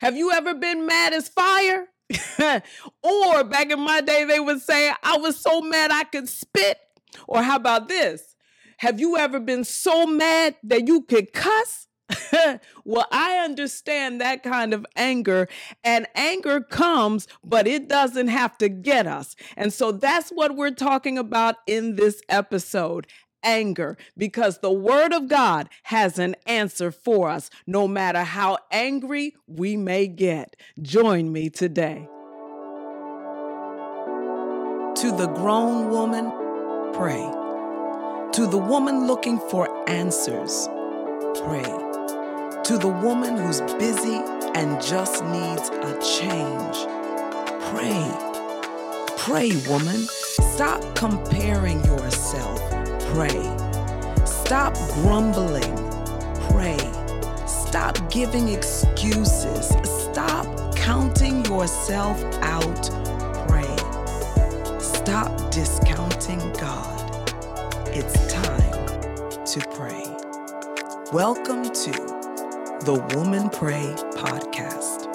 Have you ever been mad as fire? or back in my day, they would say, I was so mad I could spit. Or how about this? Have you ever been so mad that you could cuss? well, I understand that kind of anger, and anger comes, but it doesn't have to get us. And so that's what we're talking about in this episode anger because the Word of God has an answer for us, no matter how angry we may get. Join me today. To the grown woman, pray. To the woman looking for answers, pray. To the woman who's busy and just needs a change, pray. Pray, woman. Stop comparing yourself Pray. Stop grumbling. Pray. Stop giving excuses. Stop counting yourself out. Pray. Stop discounting God. It's time to pray. Welcome to the Woman Pray Podcast.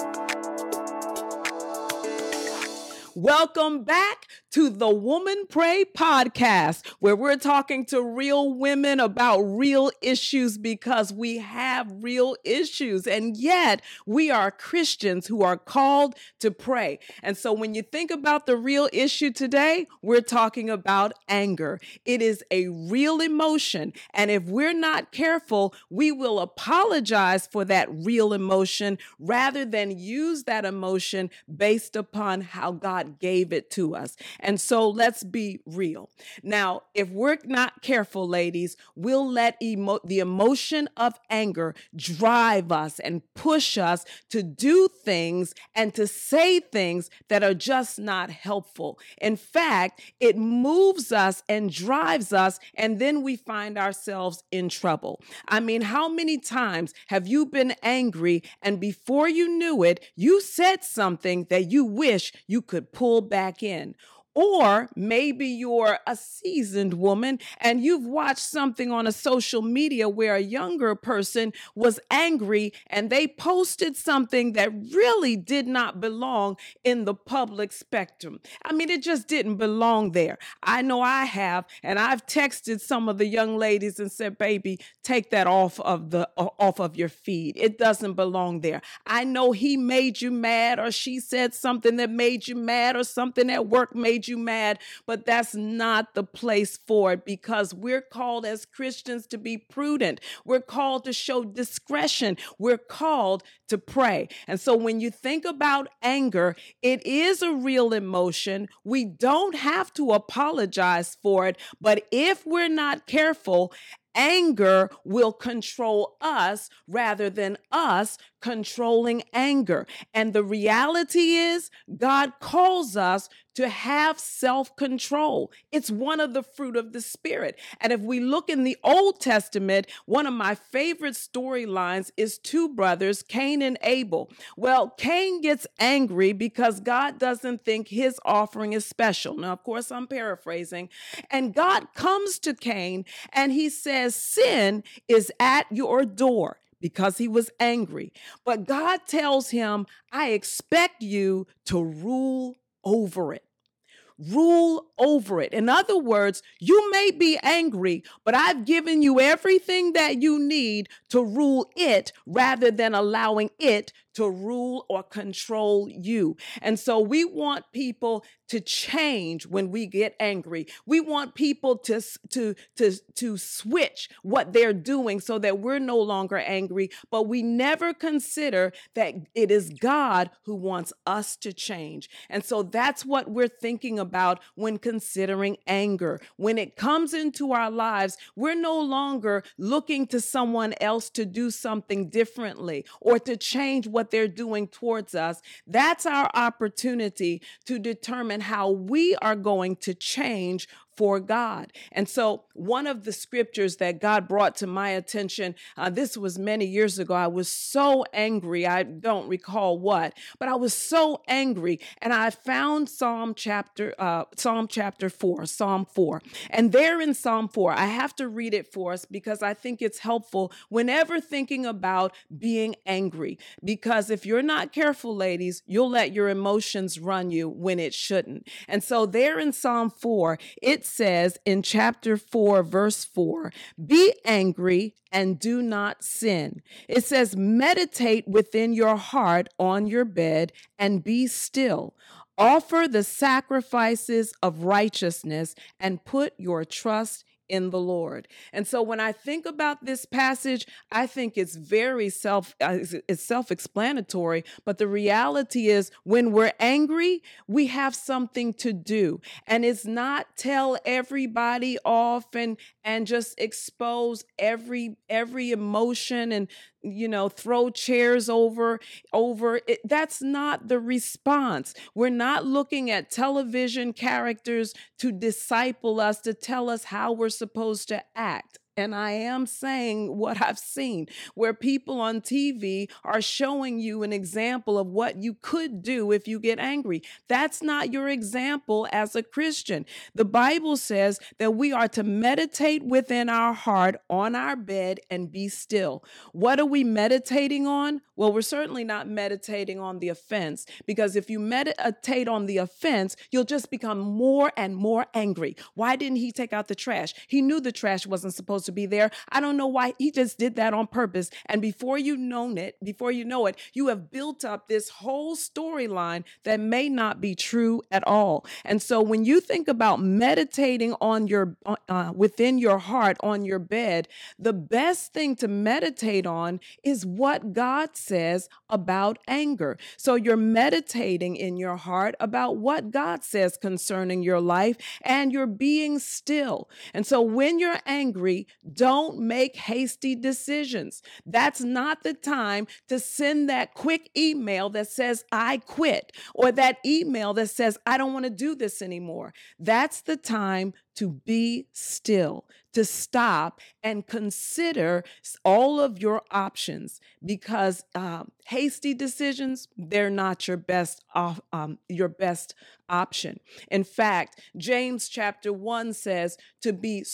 Welcome back to the Woman Pray podcast, where we're talking to real women about real issues because we have real issues. And yet, we are Christians who are called to pray. And so, when you think about the real issue today, we're talking about anger. It is a real emotion. And if we're not careful, we will apologize for that real emotion rather than use that emotion based upon how God gave it to us. And so let's be real. Now, if we're not careful, ladies, we'll let emo- the emotion of anger drive us and push us to do things and to say things that are just not helpful. In fact, it moves us and drives us, and then we find ourselves in trouble. I mean, how many times have you been angry and before you knew it, you said something that you wish you could pull back in? Or maybe you're a seasoned woman and you've watched something on a social media where a younger person was angry and they posted something that really did not belong in the public spectrum. I mean, it just didn't belong there. I know I have, and I've texted some of the young ladies and said, "Baby, take that off of the off of your feed. It doesn't belong there." I know he made you mad or she said something that made you mad or something at work made made you mad, but that's not the place for it because we're called as Christians to be prudent. We're called to show discretion. We're called to pray. And so when you think about anger, it is a real emotion. We don't have to apologize for it, but if we're not careful, anger will control us rather than us controlling anger. And the reality is, God calls us to have self control. It's one of the fruit of the Spirit. And if we look in the Old Testament, one of my favorite storylines is two brothers, Cain and Abel. Well, Cain gets angry because God doesn't think his offering is special. Now, of course, I'm paraphrasing. And God comes to Cain and he says, Sin is at your door because he was angry. But God tells him, I expect you to rule over it. Rule over it. In other words, you may be angry, but I've given you everything that you need to rule it rather than allowing it to rule or control you. And so we want people to change when we get angry. We want people to to to to switch what they're doing so that we're no longer angry, but we never consider that it is God who wants us to change. And so that's what we're thinking about when considering anger. When it comes into our lives, we're no longer looking to someone else to do something differently or to change what they're doing towards us. That's our opportunity to determine how we are going to change for God. And so, one of the scriptures that God brought to my attention, uh, this was many years ago. I was so angry. I don't recall what, but I was so angry. And I found Psalm chapter, uh, Psalm chapter 4, Psalm 4. And there in Psalm 4, I have to read it for us because I think it's helpful whenever thinking about being angry. Because if you're not careful, ladies, you'll let your emotions run you when it shouldn't. And so, there in Psalm 4, it it says in chapter 4, verse 4 Be angry and do not sin. It says, Meditate within your heart on your bed and be still. Offer the sacrifices of righteousness and put your trust in the Lord. And so when I think about this passage, I think it's very self uh, it's self-explanatory, but the reality is when we're angry, we have something to do. And it's not tell everybody off and and just expose every every emotion and you know throw chairs over over it, that's not the response. We're not looking at television characters to disciple us to tell us how we're supposed to act and I am saying what I've seen, where people on TV are showing you an example of what you could do if you get angry. That's not your example as a Christian. The Bible says that we are to meditate within our heart on our bed and be still. What are we meditating on? Well, we're certainly not meditating on the offense because if you meditate on the offense, you'll just become more and more angry. Why didn't he take out the trash? He knew the trash wasn't supposed supposed to be there. I don't know why he just did that on purpose. And before you know it, before you know it, you have built up this whole storyline that may not be true at all. And so when you think about meditating on your uh, uh, within your heart on your bed, the best thing to meditate on is what God says about anger. So you're meditating in your heart about what God says concerning your life and you're being still. And so when you're angry, don't make hasty decisions. That's not the time to send that quick email that says, I quit, or that email that says, I don't want to do this anymore. That's the time to be still, to stop and consider all of your options because um, hasty decisions they're not your best off, um, your best option. In fact, James chapter 1 says to be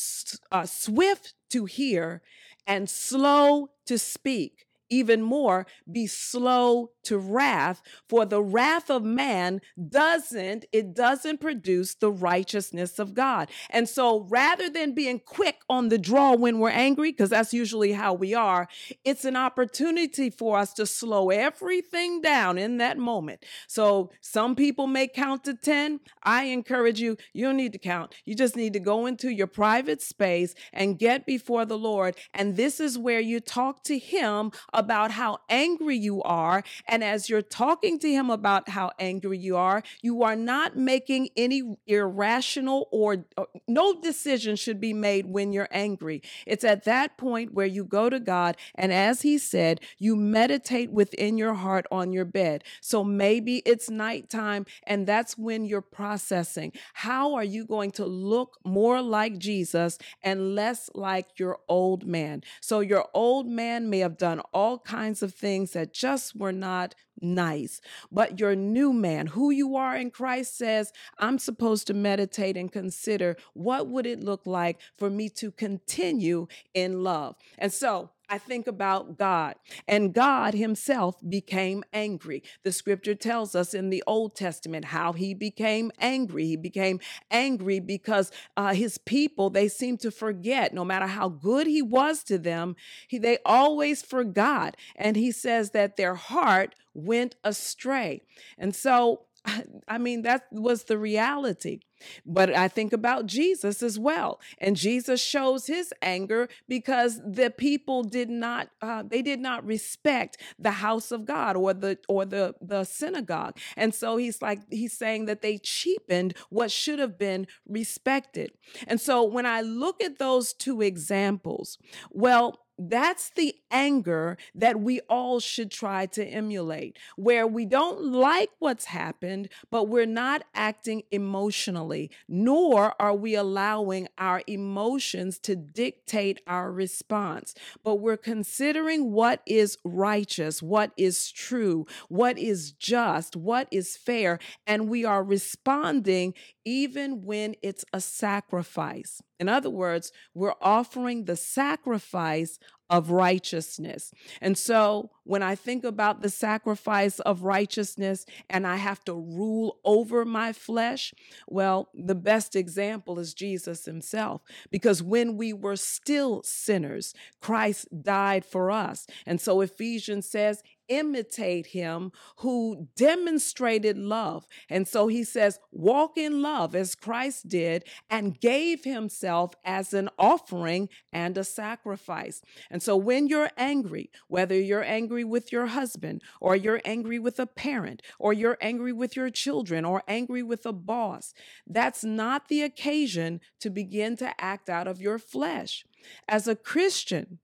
uh, swift to hear and slow to speak even more, be slow to wrath, for the wrath of man doesn't, it doesn't produce the righteousness of God. And so rather than being quick on the draw when we're angry, because that's usually how we are, it's an opportunity for us to slow everything down in that moment. So some people may count to 10. I encourage you, you don't need to count. You just need to go into your private space and get before the Lord. And this is where you talk to Him about how angry you are. And as you're talking to him about how angry you are, you are not making any irrational or, or no decision should be made when you're angry. It's at that point where you go to God. And as he said, you meditate within your heart on your bed. So maybe it's nighttime and that's when you're processing. How are you going to look more like Jesus and less like your old man? So your old man may have done all kinds of things that just were not nice. But your new man, who you are in Christ says, I'm supposed to meditate and consider what would it look like for me to continue in love. And so I think about God, and God Himself became angry. The scripture tells us in the Old Testament how He became angry. He became angry because uh, His people, they seem to forget, no matter how good He was to them, he, they always forgot. And He says that their heart went astray. And so, I mean, that was the reality. But I think about Jesus as well. And Jesus shows his anger because the people did not uh, they did not respect the house of God or the or the the synagogue. And so he's like he's saying that they cheapened what should have been respected. And so when I look at those two examples, well, that's the anger that we all should try to emulate, where we don't like what's happened, but we're not acting emotionally, nor are we allowing our emotions to dictate our response, but we're considering what is righteous, what is true, what is just, what is fair, and we are responding even when it's a sacrifice. In other words, we're offering the sacrifice of righteousness. And so when I think about the sacrifice of righteousness and I have to rule over my flesh, well, the best example is Jesus himself. Because when we were still sinners, Christ died for us. And so Ephesians says, imitate him who demonstrated love. And so he says, walk in love as Christ did and gave himself as an offering and a sacrifice. And so when you're angry, whether you're angry with your husband or you're angry with a parent or you're angry with your children or angry with a boss, that's not the occasion to begin to act out of your flesh. As a Christian,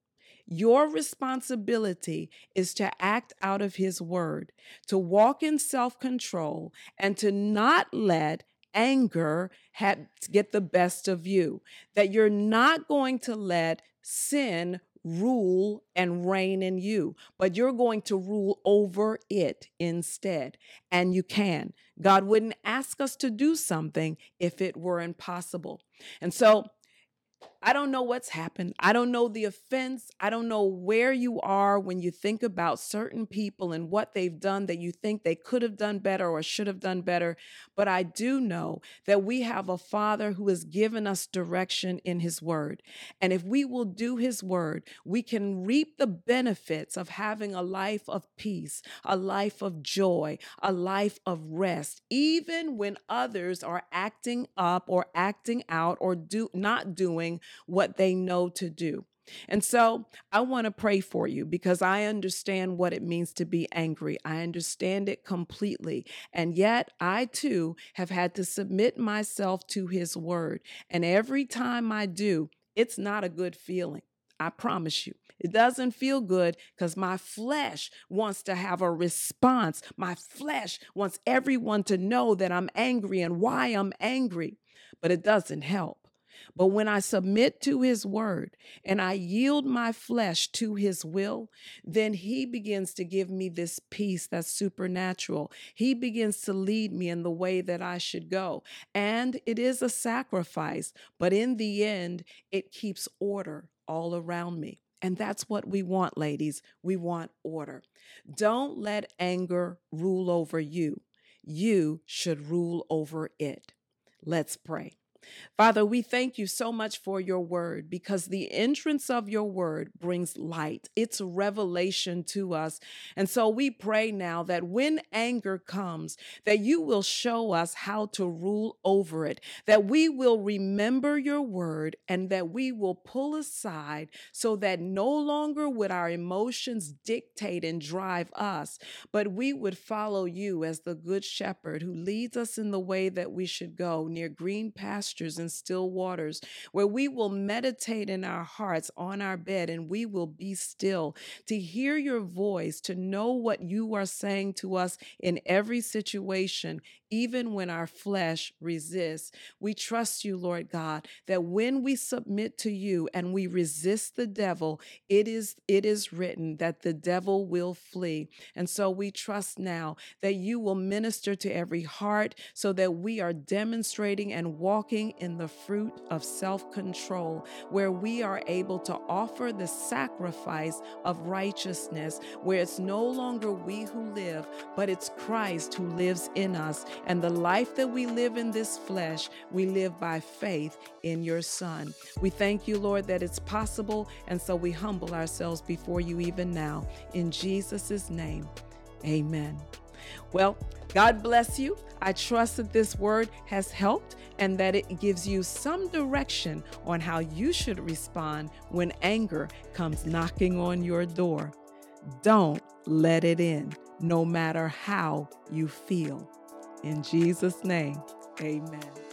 your responsibility is to act out of His word, to walk in self control, and to not let anger have, get the best of you. That you're not going to let sin rule and reign in you, but you're going to rule over it instead. And you can. God wouldn't ask us to do something if it were impossible. And so I don't know what's happened. I don't know the offense. I don't know where you are when you think about certain people and what they've done that you think they could have done better or should have done better. But I do know that we have a Father who has given us direction in His Word. And if we will do His Word, we can reap the benefits of having a life of peace, a life of joy, a life of rest, even when others are acting up or acting out or do not doing what they know to do. And so I want to pray for you because I understand what it means to be angry. I understand it completely. And yet I too have had to submit myself to his word. And every time I do, it's not a good feeling. I promise you. It doesn't feel good because my flesh wants to have a response. My flesh wants everyone to know that I'm angry and why I'm angry, but it doesn't help. But when I submit to his word and I yield my flesh to his will, then he begins to give me this peace that's supernatural. He begins to lead me in the way that I should go. And it is a sacrifice, but in the end, it keeps order all around me. And that's what we want, ladies. We want order. Don't let anger rule over you. You should rule over it. Let's pray. Father, we thank you so much for your word because the entrance of your word brings light. It's revelation to us. And so we pray now that when anger comes, that you will show us how to rule over it, that we will remember your word and that we will pull aside so that no longer would our emotions dictate and drive us, but we would follow you as the good shepherd who leads us in the way that we should go near green pastures pastures and still waters, where we will meditate in our hearts on our bed and we will be still to hear your voice, to know what you are saying to us in every situation, even when our flesh resists. We trust you, Lord God, that when we submit to you and we resist the devil, it is it is written that the devil will flee. And so we trust now that you will minister to every heart so that we are demonstrating and walking in the fruit of self-control where we are able to offer the sacrifice of righteousness where it's no longer we who live, but it's Christ who lives in us and the life that we live in this flesh, we live by faith in your Son. We thank you, Lord, that it's possible. And so we humble ourselves before you even now. In Jesus' name, amen. Well, God bless you. I trust that this word has helped and that it gives you some direction on how you should respond when anger comes knocking on your door. Don't let it in, no matter how you feel. In Jesus' name, amen.